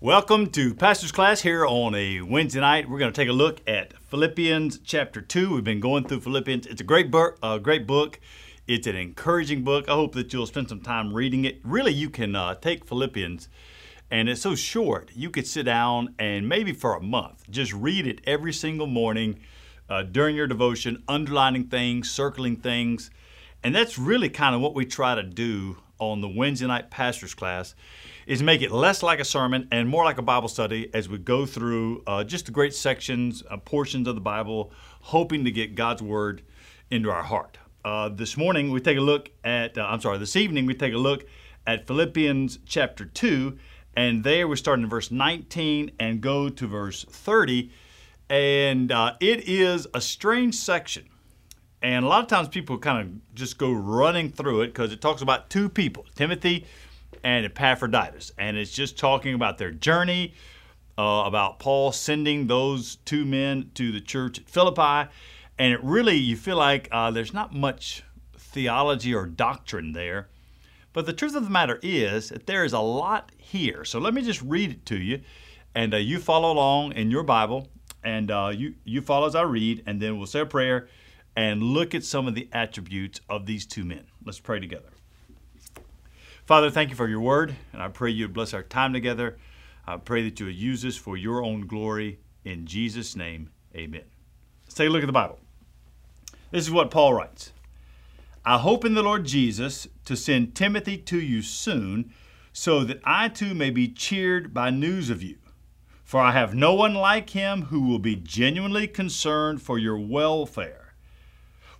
Welcome to Pastor's Class here on a Wednesday night. We're going to take a look at Philippians chapter 2. We've been going through Philippians. It's a great book, a great book. It's an encouraging book. I hope that you'll spend some time reading it. Really, you can uh, take Philippians, and it's so short. You could sit down and maybe for a month just read it every single morning uh, during your devotion, underlining things, circling things. And that's really kind of what we try to do on the Wednesday night pastor's class is make it less like a sermon and more like a Bible study as we go through uh, just the great sections, uh, portions of the Bible, hoping to get God's Word into our heart. Uh, this morning we take a look at, uh, I'm sorry, this evening we take a look at Philippians chapter 2, and there we start in verse 19 and go to verse 30. And uh, it is a strange section. And a lot of times people kind of just go running through it because it talks about two people, Timothy and Epaphroditus. And it's just talking about their journey, uh, about Paul sending those two men to the church at Philippi. And it really, you feel like uh, there's not much theology or doctrine there. But the truth of the matter is that there is a lot here. So let me just read it to you. And uh, you follow along in your Bible. And uh, you, you follow as I read. And then we'll say a prayer and look at some of the attributes of these two men. Let's pray together. Father, thank you for your word, and I pray you bless our time together. I pray that you would use this for your own glory. In Jesus' name, amen. Let's take a look at the Bible. This is what Paul writes I hope in the Lord Jesus to send Timothy to you soon, so that I too may be cheered by news of you. For I have no one like him who will be genuinely concerned for your welfare.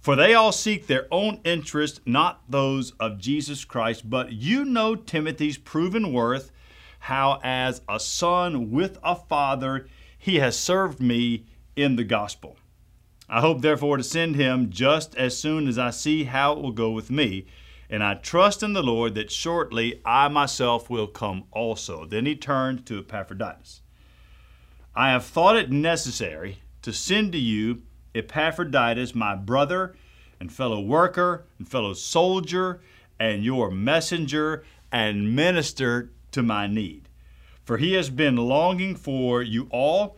For they all seek their own interest, not those of Jesus Christ. But you know Timothy's proven worth, how as a son with a father he has served me in the gospel. I hope therefore to send him just as soon as I see how it will go with me. And I trust in the Lord that shortly I myself will come also. Then he turned to Epaphroditus. I have thought it necessary to send to you Epaphroditus, my brother and fellow worker and fellow soldier, and your messenger and minister to my need. For he has been longing for you all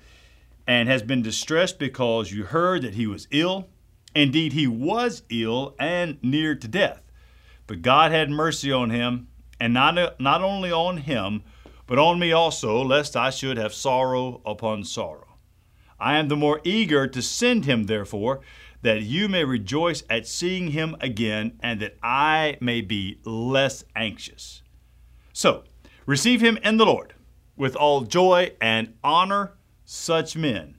and has been distressed because you heard that he was ill. Indeed, he was ill and near to death. But God had mercy on him, and not, not only on him, but on me also, lest I should have sorrow upon sorrow. I am the more eager to send him, therefore, that you may rejoice at seeing him again, and that I may be less anxious. So, receive him in the Lord with all joy and honor such men.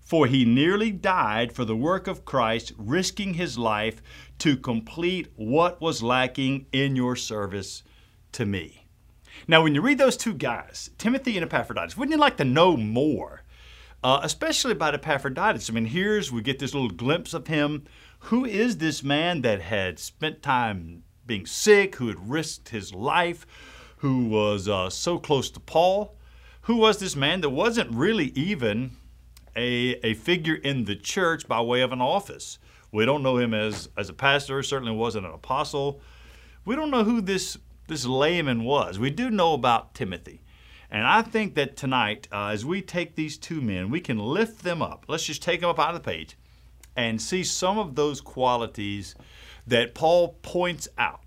For he nearly died for the work of Christ, risking his life to complete what was lacking in your service to me. Now, when you read those two guys, Timothy and Epaphroditus, wouldn't you like to know more uh, especially about Epaphroditus. I mean, here's we get this little glimpse of him. Who is this man that had spent time being sick, who had risked his life, who was uh, so close to Paul? Who was this man that wasn't really even a, a figure in the church by way of an office? We don't know him as, as a pastor, certainly wasn't an apostle. We don't know who this, this layman was. We do know about Timothy. And I think that tonight, uh, as we take these two men, we can lift them up. Let's just take them up out of the page and see some of those qualities that Paul points out.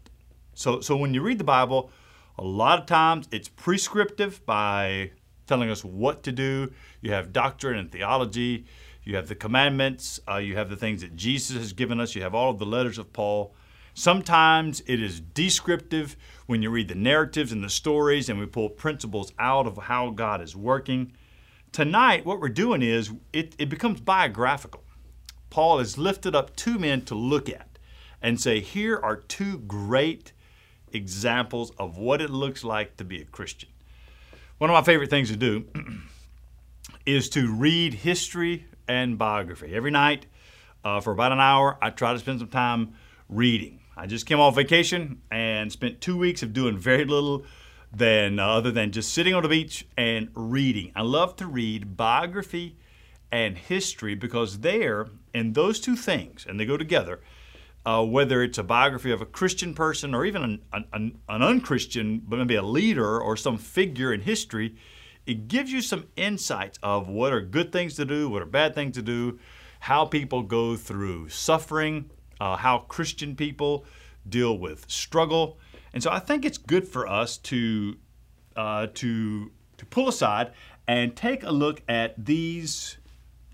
So, so when you read the Bible, a lot of times it's prescriptive by telling us what to do. You have doctrine and theology. You have the commandments. Uh, you have the things that Jesus has given us. You have all of the letters of Paul. Sometimes it is descriptive when you read the narratives and the stories and we pull principles out of how God is working. Tonight, what we're doing is it, it becomes biographical. Paul has lifted up two men to look at and say, here are two great examples of what it looks like to be a Christian. One of my favorite things to do is to read history and biography. Every night, uh, for about an hour, I try to spend some time reading. I just came off vacation and spent two weeks of doing very little than uh, other than just sitting on the beach and reading. I love to read biography and history because there, in those two things, and they go together, uh, whether it's a biography of a Christian person or even an, an, an unchristian, but maybe a leader or some figure in history, it gives you some insights of what are good things to do, what are bad things to do, how people go through suffering, uh, how Christian people deal with struggle. And so I think it's good for us to uh, to to pull aside and take a look at these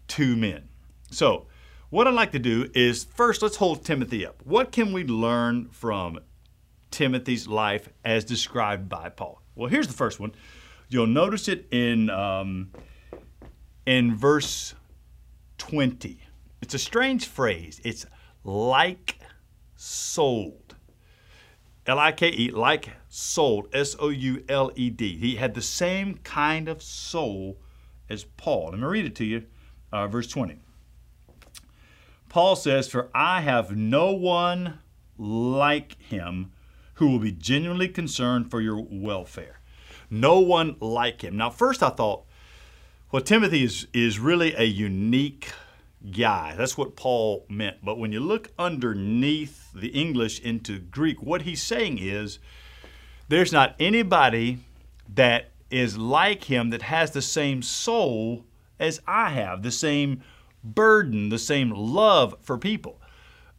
two men. So, what I'd like to do is first let's hold Timothy up. What can we learn from Timothy's life as described by Paul? Well, here's the first one. You'll notice it in um, in verse 20. It's a strange phrase. It's like sold. L I K E, like sold, S O U L E D. He had the same kind of soul as Paul. Let me read it to you, uh, verse 20. Paul says, For I have no one like him who will be genuinely concerned for your welfare. No one like him. Now, first I thought, well, Timothy is, is really a unique guy. That's what Paul meant. But when you look underneath the English into Greek, what he's saying is there's not anybody that is like him that has the same soul as I have, the same burden, the same love for people.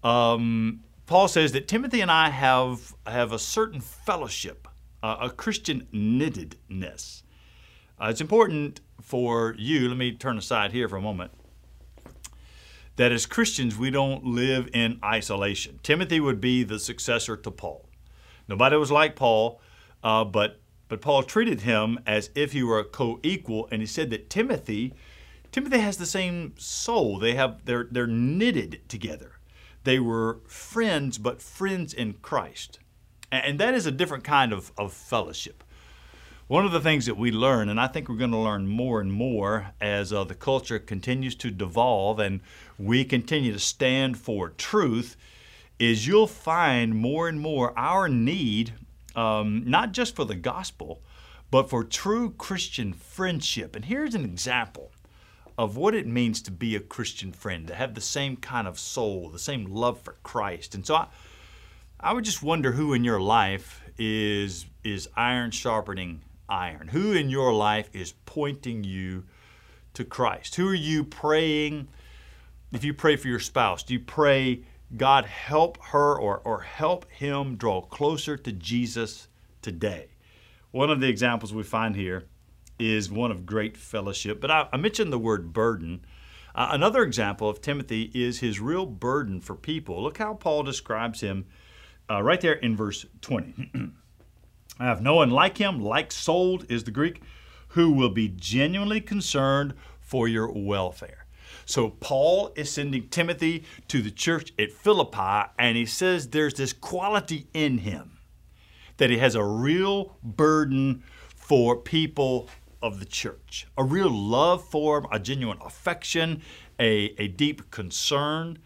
Um, Paul says that Timothy and I have, have a certain fellowship, uh, a Christian knittedness. Uh, it's important for you, let me turn aside here for a moment, that as Christians we don't live in isolation. Timothy would be the successor to Paul. Nobody was like Paul, uh, but but Paul treated him as if he were a co-equal, and he said that Timothy, Timothy has the same soul. They have they're they're knitted together. They were friends, but friends in Christ, and that is a different kind of, of fellowship. One of the things that we learn, and I think we're going to learn more and more as uh, the culture continues to devolve and we continue to stand for truth, is you'll find more and more our need, um, not just for the gospel, but for true Christian friendship. And here's an example of what it means to be a Christian friend, to have the same kind of soul, the same love for Christ. And so I, I would just wonder who in your life is is iron sharpening iron? Who in your life is pointing you to Christ? Who are you praying? If you pray for your spouse, do you pray, God, help her or, or help him draw closer to Jesus today? One of the examples we find here is one of great fellowship. But I, I mentioned the word burden. Uh, another example of Timothy is his real burden for people. Look how Paul describes him uh, right there in verse 20. I have no one like him, like souled is the Greek, who will be genuinely concerned for your welfare. So Paul is sending Timothy to the church at Philippi, and he says there's this quality in him that he has a real burden for people of the church, a real love for them, a genuine affection, a, a deep concern.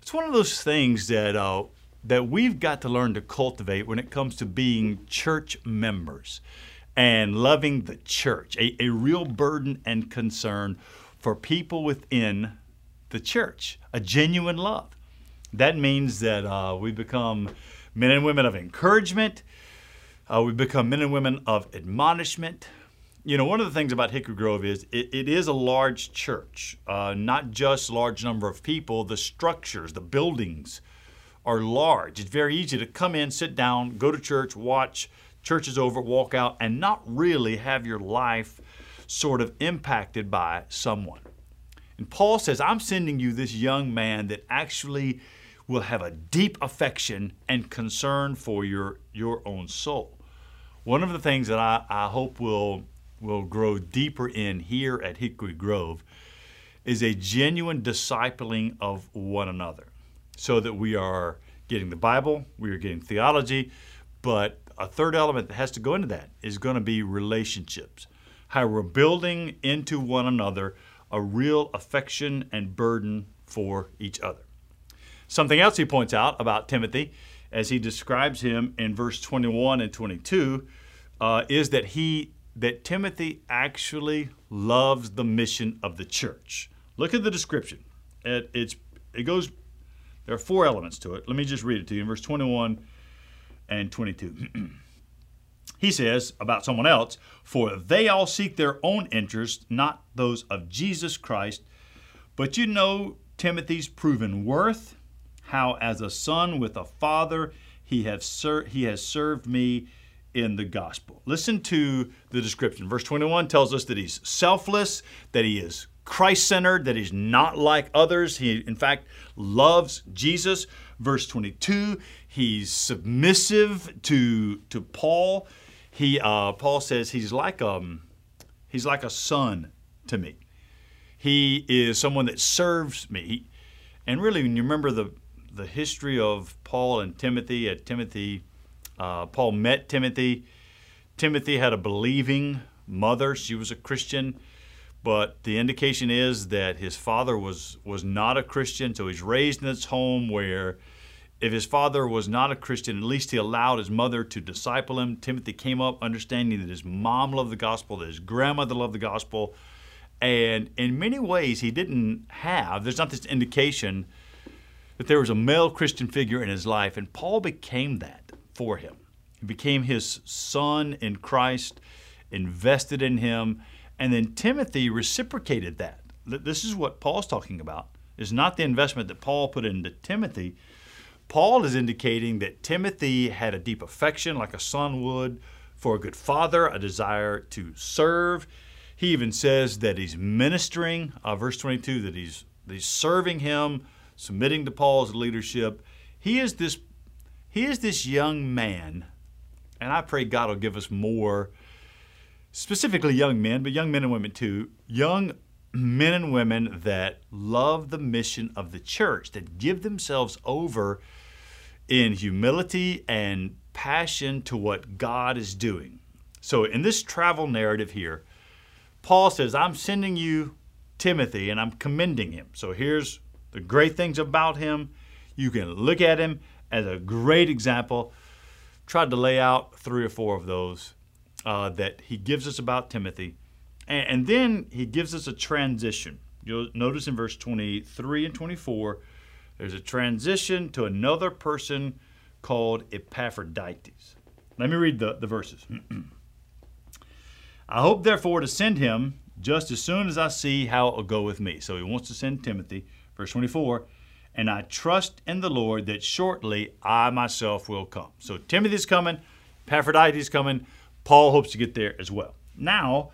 It's one of those things that uh, that we've got to learn to cultivate when it comes to being church members and loving the church, a, a real burden and concern for people within the church, a genuine love. That means that uh, we become men and women of encouragement, uh, we become men and women of admonishment. You know, one of the things about Hickory Grove is it, it is a large church, uh, not just large number of people, the structures, the buildings, are large. It's very easy to come in, sit down, go to church, watch, church is over, walk out, and not really have your life sort of impacted by someone. And Paul says, I'm sending you this young man that actually will have a deep affection and concern for your, your own soul. One of the things that I, I hope will, will grow deeper in here at Hickory Grove is a genuine discipling of one another so that we are getting the Bible, we are getting theology, but a third element that has to go into that is going to be relationships. How we're building into one another a real affection and burden for each other. Something else he points out about Timothy as he describes him in verse 21 and 22 uh, is that he that Timothy actually loves the mission of the church. Look at the description. It, it goes there are four elements to it. Let me just read it to you in verse 21 and 22. He says about someone else, For they all seek their own interests, not those of Jesus Christ. But you know Timothy's proven worth, how as a son with a father he, have ser- he has served me in the gospel. Listen to the description. Verse 21 tells us that he's selfless, that he is Christ centered, that he's not like others. He, in fact, loves Jesus. Verse 22, he's submissive to, to Paul. He, uh, Paul says he's like, um, he's like a son to me. He is someone that serves me. And really, when you remember the, the history of Paul and Timothy, at Timothy, uh, Paul met Timothy. Timothy had a believing mother. She was a Christian, but the indication is that his father was was not a Christian. So he's raised in this home where, if his father was not a Christian, at least he allowed his mother to disciple him. Timothy came up understanding that his mom loved the gospel, that his grandmother loved the gospel, and in many ways he didn't have. There's not this indication that there was a male Christian figure in his life, and Paul became that for him. He became his son in Christ, invested in him, and then Timothy reciprocated that. This is what Paul's talking about. It's not the investment that Paul put into Timothy. Paul is indicating that Timothy had a deep affection, like a son would, for a good father, a desire to serve. He even says that he's ministering, uh, verse 22, that he's, that he's serving him, submitting to Paul's leadership. He is this he is this young man, and I pray God will give us more, specifically young men, but young men and women too, young men and women that love the mission of the church, that give themselves over in humility and passion to what God is doing. So, in this travel narrative here, Paul says, I'm sending you Timothy and I'm commending him. So, here's the great things about him. You can look at him as a great example. Tried to lay out three or four of those uh, that he gives us about Timothy. And, and then he gives us a transition. You'll notice in verse 23 and 24, there's a transition to another person called Epaphroditus. Let me read the, the verses. I hope, therefore, to send him just as soon as I see how it will go with me. So he wants to send Timothy. Verse 24, and I trust in the Lord that shortly I myself will come. So Timothy's coming, Epaphroditus coming. Paul hopes to get there as well. Now,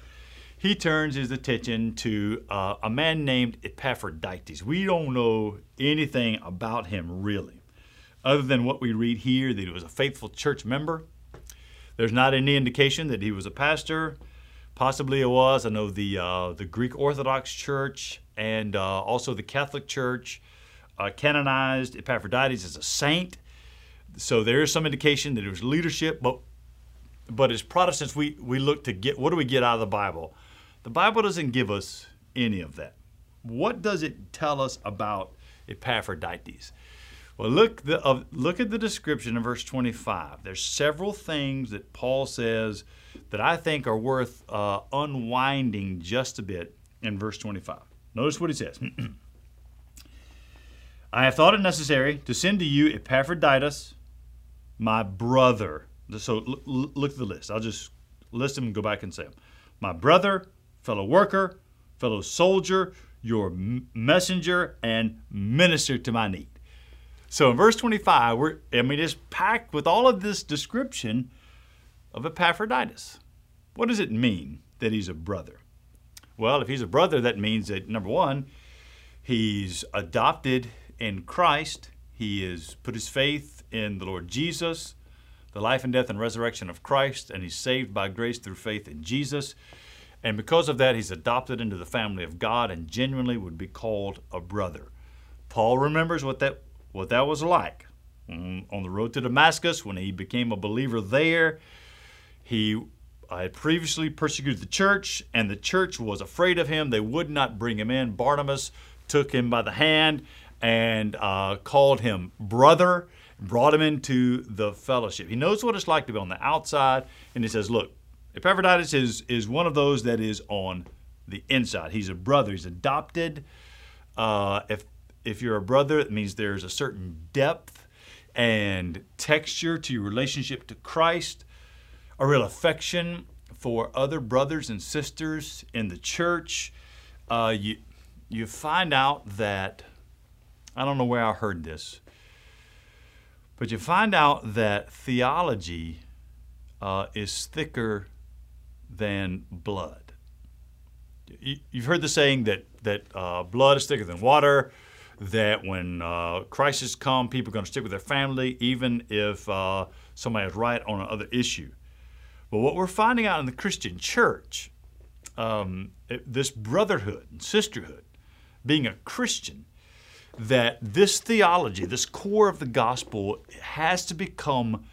he turns his attention to uh, a man named Epaphroditus. We don't know anything about him really, other than what we read here that he was a faithful church member. There's not any indication that he was a pastor. Possibly it was. I know the uh, the Greek Orthodox Church and uh, also the Catholic Church uh, canonized Epaphroditus as a saint. So there is some indication that it was leadership, but but as Protestants, we, we look to get what do we get out of the Bible? The Bible doesn't give us any of that. What does it tell us about Epaphroditus? Well, look the, uh, look at the description in verse 25. There's several things that Paul says that I think are worth uh, unwinding just a bit in verse 25. Notice what he says. I have thought it necessary to send to you Epaphroditus, my brother. So look at the list. I'll just list them and go back and say them. My brother, fellow worker, fellow soldier, your messenger, and minister to my need. So in verse 25, we're, I mean, it's packed with all of this description of Epaphroditus. What does it mean that he's a brother? Well, if he's a brother, that means that number one, he's adopted in Christ. He has put his faith in the Lord Jesus, the life and death and resurrection of Christ, and he's saved by grace through faith in Jesus. And because of that, he's adopted into the family of God and genuinely would be called a brother. Paul remembers what that what that was like. Mm, on the road to Damascus, when he became a believer there, he had previously persecuted the church, and the church was afraid of him. They would not bring him in. Barnabas took him by the hand and uh, called him brother, brought him into the fellowship. He knows what it's like to be on the outside, and he says, Look, Epaphroditus is, is one of those that is on the inside. He's a brother, he's adopted. Uh, if, if you're a brother, it means there's a certain depth and texture to your relationship to Christ. a real affection for other brothers and sisters in the church. Uh, you you find out that I don't know where I heard this, but you find out that theology uh, is thicker than blood. You, have heard the saying that that uh, blood is thicker than water. That when uh, crisis come, people are going to stick with their family, even if uh, somebody is right on another issue. But what we're finding out in the Christian church, um, this brotherhood and sisterhood, being a Christian, that this theology, this core of the gospel, has to become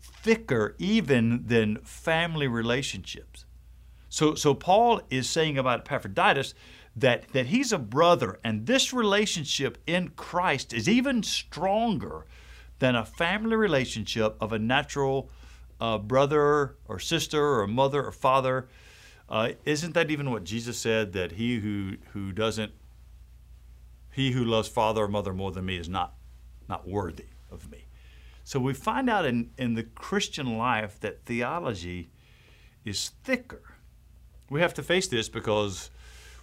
thicker even than family relationships. So, so Paul is saying about Epaphroditus that, that he's a brother, and this relationship in Christ is even stronger than a family relationship of a natural uh, brother or sister or mother or father. Uh, isn't that even what Jesus said that he who who doesn't he who loves father or mother more than me is not not worthy of me. So we find out in, in the Christian life that theology is thicker. We have to face this because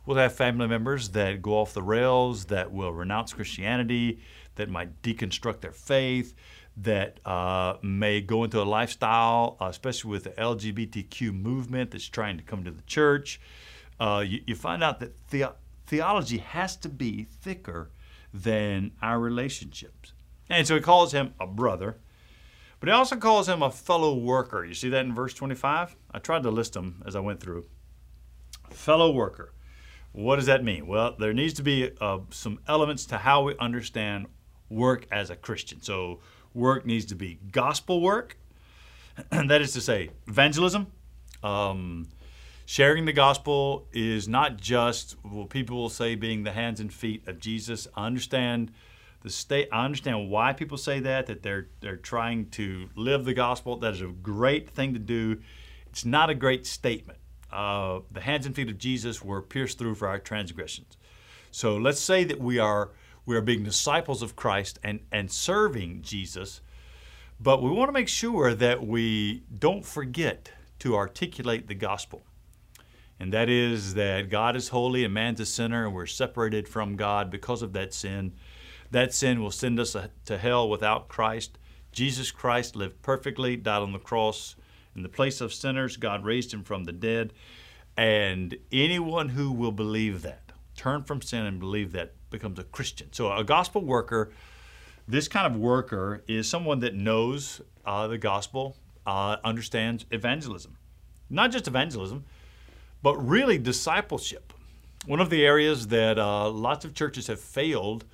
we'll have family members that go off the rails, that will renounce Christianity, that might deconstruct their faith, that uh, may go into a lifestyle, uh, especially with the LGBTQ movement that's trying to come to the church. Uh, you, you, find out that the, theology has to be thicker than our relationships. And so he calls him a brother, but he also calls him a fellow worker. You see that in verse 25? I tried to list them as I went through. Fellow worker. What does that mean? Well, there needs to be uh, some elements to how we understand work as a Christian. So, work needs to be gospel work, and that is to say, evangelism. Um, sharing the gospel is not just what people will say being the hands and feet of Jesus. I understand the state. I understand why people say that. That they're they're trying to live the gospel. That is a great thing to do. It's not a great statement. Uh, the hands and feet of Jesus were pierced through for our transgressions. So let's say that we are we are being disciples of Christ and, and serving Jesus, but we want to make sure that we don't forget to articulate the gospel. And that is that God is holy and man's a sinner, and we're separated from God because of that sin. That sin will send us to hell without Christ. Jesus Christ lived perfectly, died on the cross in the place of sinners. God raised him from the dead. And anyone who will believe that, turn from sin and believe that, becomes a Christian. So a gospel worker, this kind of worker is someone that knows uh, the gospel, uh, understands evangelism. Not just evangelism, but really discipleship. One of the areas that uh, lots of churches have failed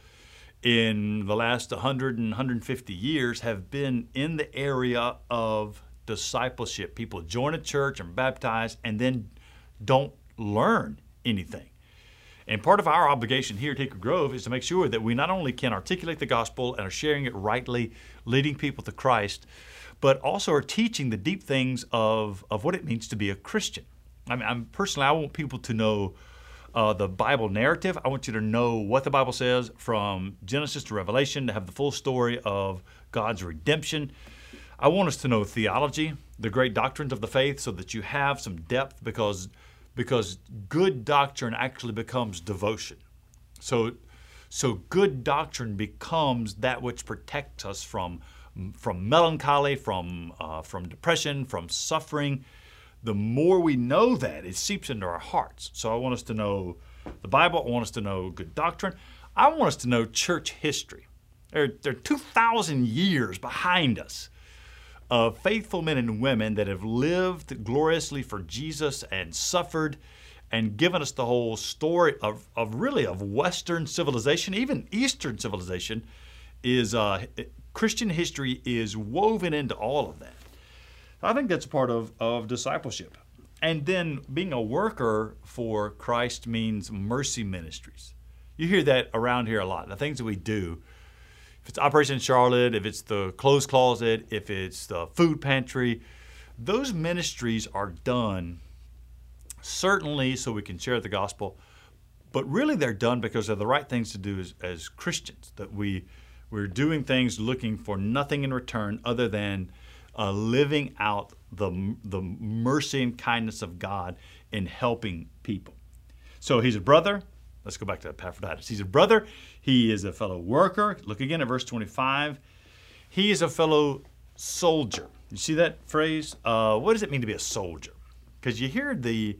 in the last 100 and 150 years have been in the area of discipleship. People join a church and baptize and then don't learn anything. And part of our obligation here at Hickory Grove is to make sure that we not only can articulate the gospel and are sharing it rightly, leading people to Christ, but also are teaching the deep things of, of what it means to be a Christian. I mean, I'm personally, I want people to know uh, the Bible narrative. I want you to know what the Bible says from Genesis to Revelation, to have the full story of God's redemption. I want us to know theology, the great doctrines of the faith, so that you have some depth because because good doctrine actually becomes devotion. So, so good doctrine becomes that which protects us from, from melancholy, from, uh, from depression, from suffering. The more we know that, it seeps into our hearts. So I want us to know the Bible. I want us to know good doctrine. I want us to know church history. There, there are 2,000 years behind us of faithful men and women that have lived gloriously for Jesus and suffered and given us the whole story of, of really of Western civilization, even Eastern civilization, is uh, Christian history is woven into all of that. I think that's part of, of discipleship. And then being a worker for Christ means mercy ministries. You hear that around here a lot. The things that we do if it's Operation Charlotte, if it's the clothes closet, if it's the food pantry, those ministries are done certainly so we can share the gospel, but really they're done because they're the right things to do as, as Christians. That we we're doing things looking for nothing in return other than uh, living out the, the mercy and kindness of God in helping people. So he's a brother. Let's go back to Epaphroditus. He's a brother. He is a fellow worker. Look again at verse 25. He is a fellow soldier. You see that phrase? Uh, what does it mean to be a soldier? Because you hear the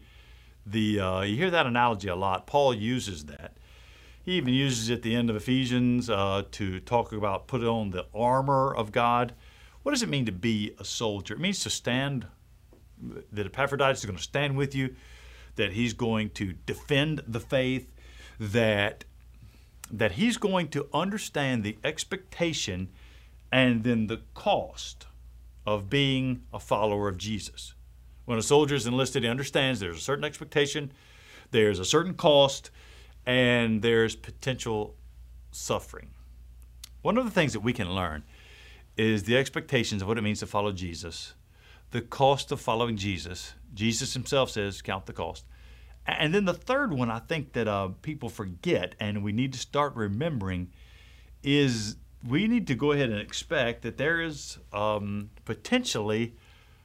the uh, you hear that analogy a lot. Paul uses that. He even uses it at the end of Ephesians uh, to talk about put on the armor of God. What does it mean to be a soldier? It means to stand. That Epaphroditus is going to stand with you. That he's going to defend the faith. That that he's going to understand the expectation and then the cost of being a follower of Jesus. When a soldier is enlisted, he understands there's a certain expectation, there's a certain cost, and there's potential suffering. One of the things that we can learn is the expectations of what it means to follow Jesus, the cost of following Jesus. Jesus himself says, count the cost. And then the third one I think that uh, people forget and we need to start remembering is we need to go ahead and expect that there is um, potentially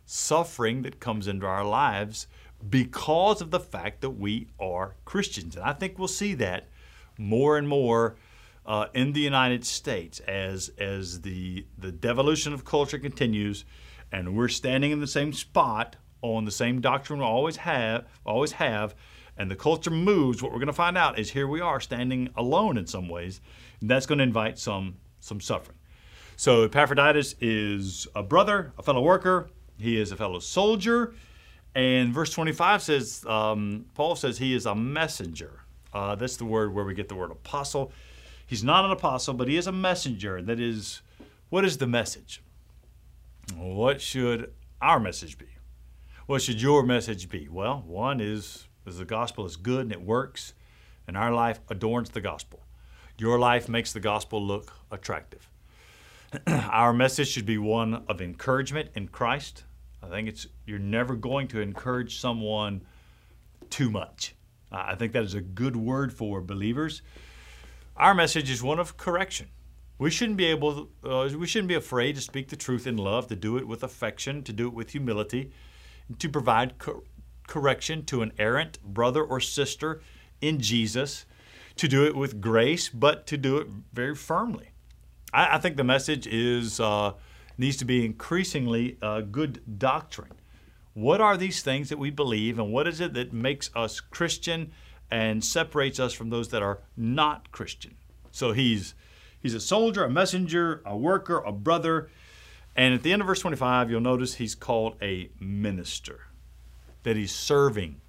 suffering that comes into our lives because of the fact that we are Christians. And I think we'll see that more and more uh, in the United States as, as the, the devolution of culture continues and we're standing in the same spot on the same doctrine we always have, always have, and the culture moves, what we're going to find out is here we are standing alone in some ways. And that's going to invite some some suffering. So Epaphroditus is a brother, a fellow worker. He is a fellow soldier. And verse 25 says, um, Paul says he is a messenger. Uh, that's the word where we get the word apostle. He's not an apostle, but he is a messenger. That is, what is the message? What should our message be? What should your message be? Well, one is, is the gospel is good and it works, and our life adorns the gospel. Your life makes the gospel look attractive. Our message should be one of encouragement in Christ. I think it's you're never going to encourage someone too much. I think that is a good word for believers. Our message is one of correction. We shouldn't be able, uh, we shouldn't be afraid to speak the truth in love, to do it with affection, to do it with humility, to provide cor- correction to an errant brother or sister in Jesus to do it with grace, but to do it very firmly. I, I think the message is uh, needs to be increasingly uh, good doctrine. What are these things that we believe, and what is it that makes us Christian and separates us from those that are not Christian? So he's he's a soldier, a messenger, a worker, a brother, and at the end of verse 25, you'll notice he's called a minister, that he's serving.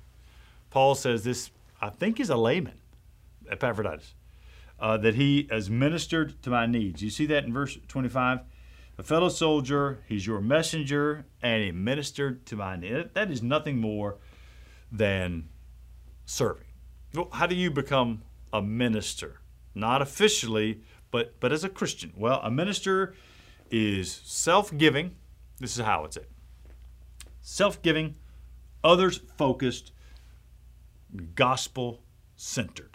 Paul says this, I think he's a layman. Epaphroditus, uh, that he has ministered to my needs. You see that in verse 25? A fellow soldier, he's your messenger, and he ministered to my needs. That is nothing more than serving. Well, how do you become a minister? Not officially, but, but as a Christian. Well, a minister is self giving. This is how it's it self giving, others focused, gospel centered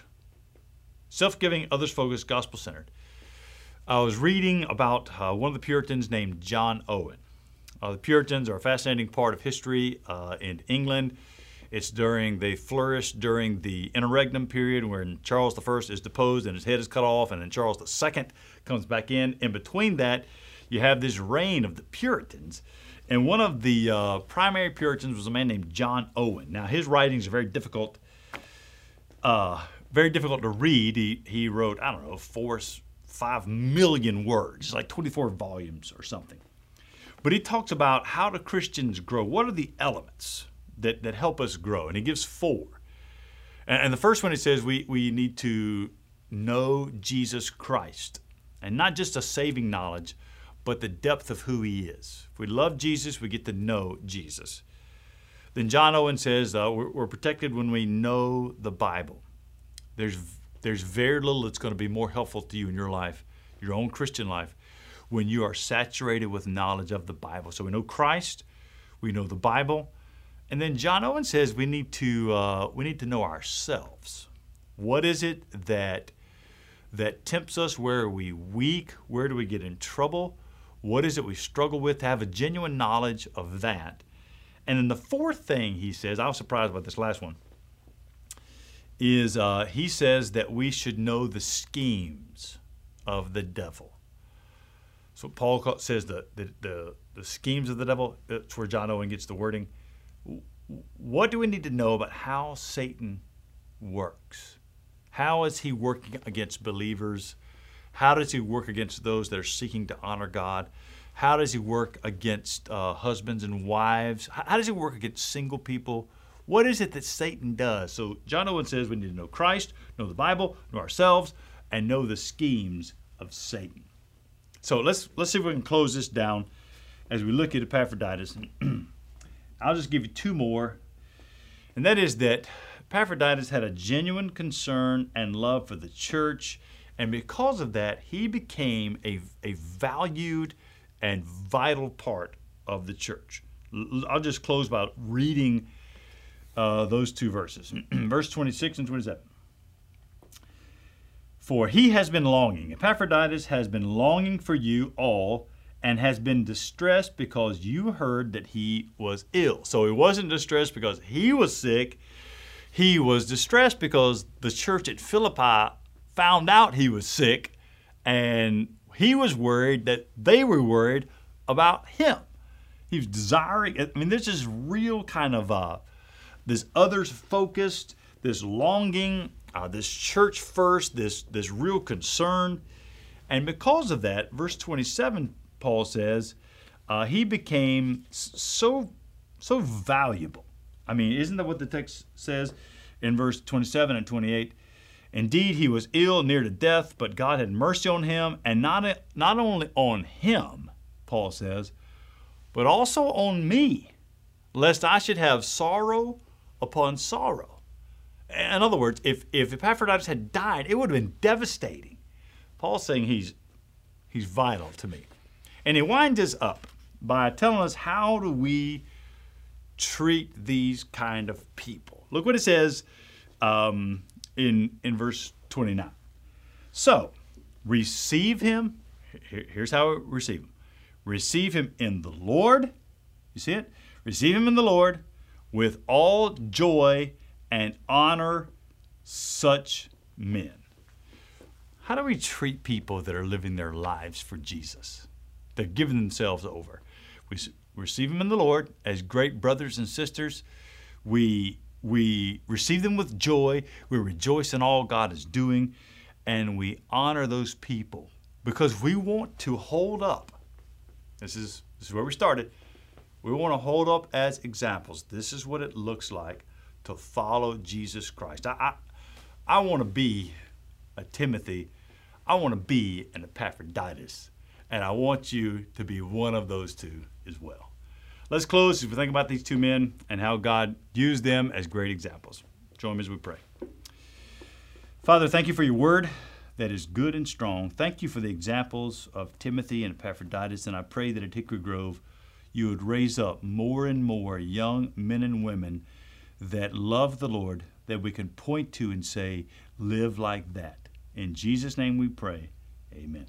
self giving, others focused, gospel centered. I was reading about uh, one of the Puritans named John Owen. Uh, the Puritans are a fascinating part of history uh, in England. It's during, they flourished during the interregnum period when Charles I is deposed and his head is cut off, and then Charles II comes back in. In between that, you have this reign of the Puritans. And one of the uh, primary Puritans was a man named John Owen. Now, his writings are very difficult uh, very difficult to read. He, he wrote, I don't know, four, five million words, like 24 volumes or something. But he talks about how do Christians grow? What are the elements that, that help us grow? And he gives four. And, and the first one he says we, we need to know Jesus Christ. And not just a saving knowledge, but the depth of who he is. If we love Jesus, we get to know Jesus. Then John Owen says uh, we're, we're protected when we know the Bible. There's, there's very little that's going to be more helpful to you in your life, your own Christian life, when you are saturated with knowledge of the Bible. So we know Christ, we know the Bible, and then John Owen says we need to uh, we need to know ourselves. What is it that that tempts us? Where are we weak? Where do we get in trouble? What is it we struggle with? To have a genuine knowledge of that, And then the fourth thing he says, I was surprised about this last one, is uh, he says that we should know the schemes of the devil. So Paul says the, the, the, the schemes of the devil, that's where John Owen gets the wording. What do we need to know about how Satan works? How is he working against believers? How does he work against those that are seeking to honor God? How does he work against uh, husbands and wives? How does he work against single people? What is it that Satan does? So John Owen says we need to know Christ, know the Bible, know ourselves, and know the schemes of Satan. So let's let's see if we can close this down as we look at Epaphroditus. I'll just give you two more, and that is that Epaphroditus had a genuine concern and love for the church, and because of that, he became a, a valued and vital part of the church. I'll just close by reading uh, those two verses, verse 26 and 27. For he has been longing, Epaphroditus has been longing for you all and has been distressed because you heard that he was ill. So he wasn't distressed because he was sick. He was distressed because the church at Philippi found out he was sick and he was worried that they were worried about him. He was desiring, I mean, this is real kind of uh, this others focused, this longing, uh, this church first, this, this real concern. And because of that, verse 27, Paul says, uh, he became so, so valuable. I mean, isn't that what the text says in verse 27 and 28? Indeed, he was ill, near to death, but God had mercy on him, and not, not only on him, Paul says, but also on me, lest I should have sorrow upon sorrow. In other words, if, if Epaphroditus had died, it would have been devastating. Paul's saying he's, he's vital to me. And he winds us up by telling us how do we treat these kind of people. Look what it says um, in, in verse 29. So, receive him. Here's how we receive him receive him in the Lord. You see it? Receive him in the Lord with all joy and honor such men. How do we treat people that are living their lives for Jesus? They're giving themselves over. We receive them in the Lord as great brothers and sisters. We we receive them with joy. We rejoice in all God is doing. And we honor those people because we want to hold up. This is, this is where we started. We want to hold up as examples. This is what it looks like to follow Jesus Christ. I, I, I want to be a Timothy. I want to be an Epaphroditus. And I want you to be one of those two as well. Let's close as we think about these two men and how God used them as great examples. Join me as we pray. Father, thank you for your word that is good and strong. Thank you for the examples of Timothy and Epaphroditus, and I pray that at Hickory Grove you would raise up more and more young men and women that love the Lord that we can point to and say, live like that. In Jesus' name we pray. Amen.